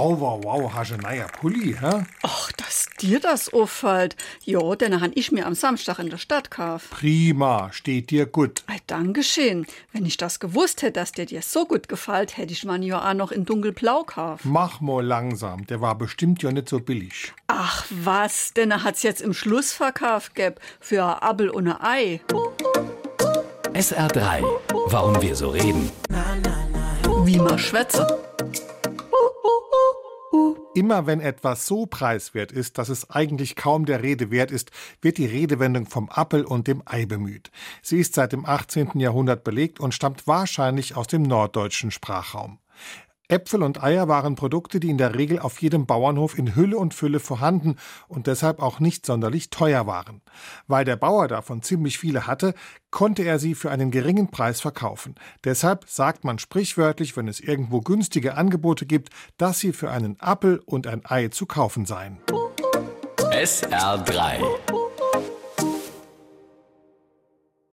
Oh, wow, wow, hast du ein neuer Pulli, hä? Ach, dass dir das auffällt. Jo, den han ich mir am Samstag in der Stadt kauf. Prima, steht dir gut. Ei, Dankeschön. Wenn ich das gewusst hätte, dass der dir so gut gefällt, hätte ich man ja auch noch in dunkelblau kauf. Mach mal langsam, der war bestimmt ja nicht so billig. Ach was, denn er hat's jetzt im Schlussverkauf gäb für a Appel und a Ei. SR3. Warum wir so reden. Wie man schwätze. Immer wenn etwas so preiswert ist, dass es eigentlich kaum der Rede wert ist, wird die Redewendung vom Appel und dem Ei bemüht. Sie ist seit dem 18. Jahrhundert belegt und stammt wahrscheinlich aus dem norddeutschen Sprachraum. Äpfel und Eier waren Produkte, die in der Regel auf jedem Bauernhof in Hülle und Fülle vorhanden und deshalb auch nicht sonderlich teuer waren. Weil der Bauer davon ziemlich viele hatte, konnte er sie für einen geringen Preis verkaufen. Deshalb sagt man sprichwörtlich, wenn es irgendwo günstige Angebote gibt, dass sie für einen Appel und ein Ei zu kaufen seien. SR3.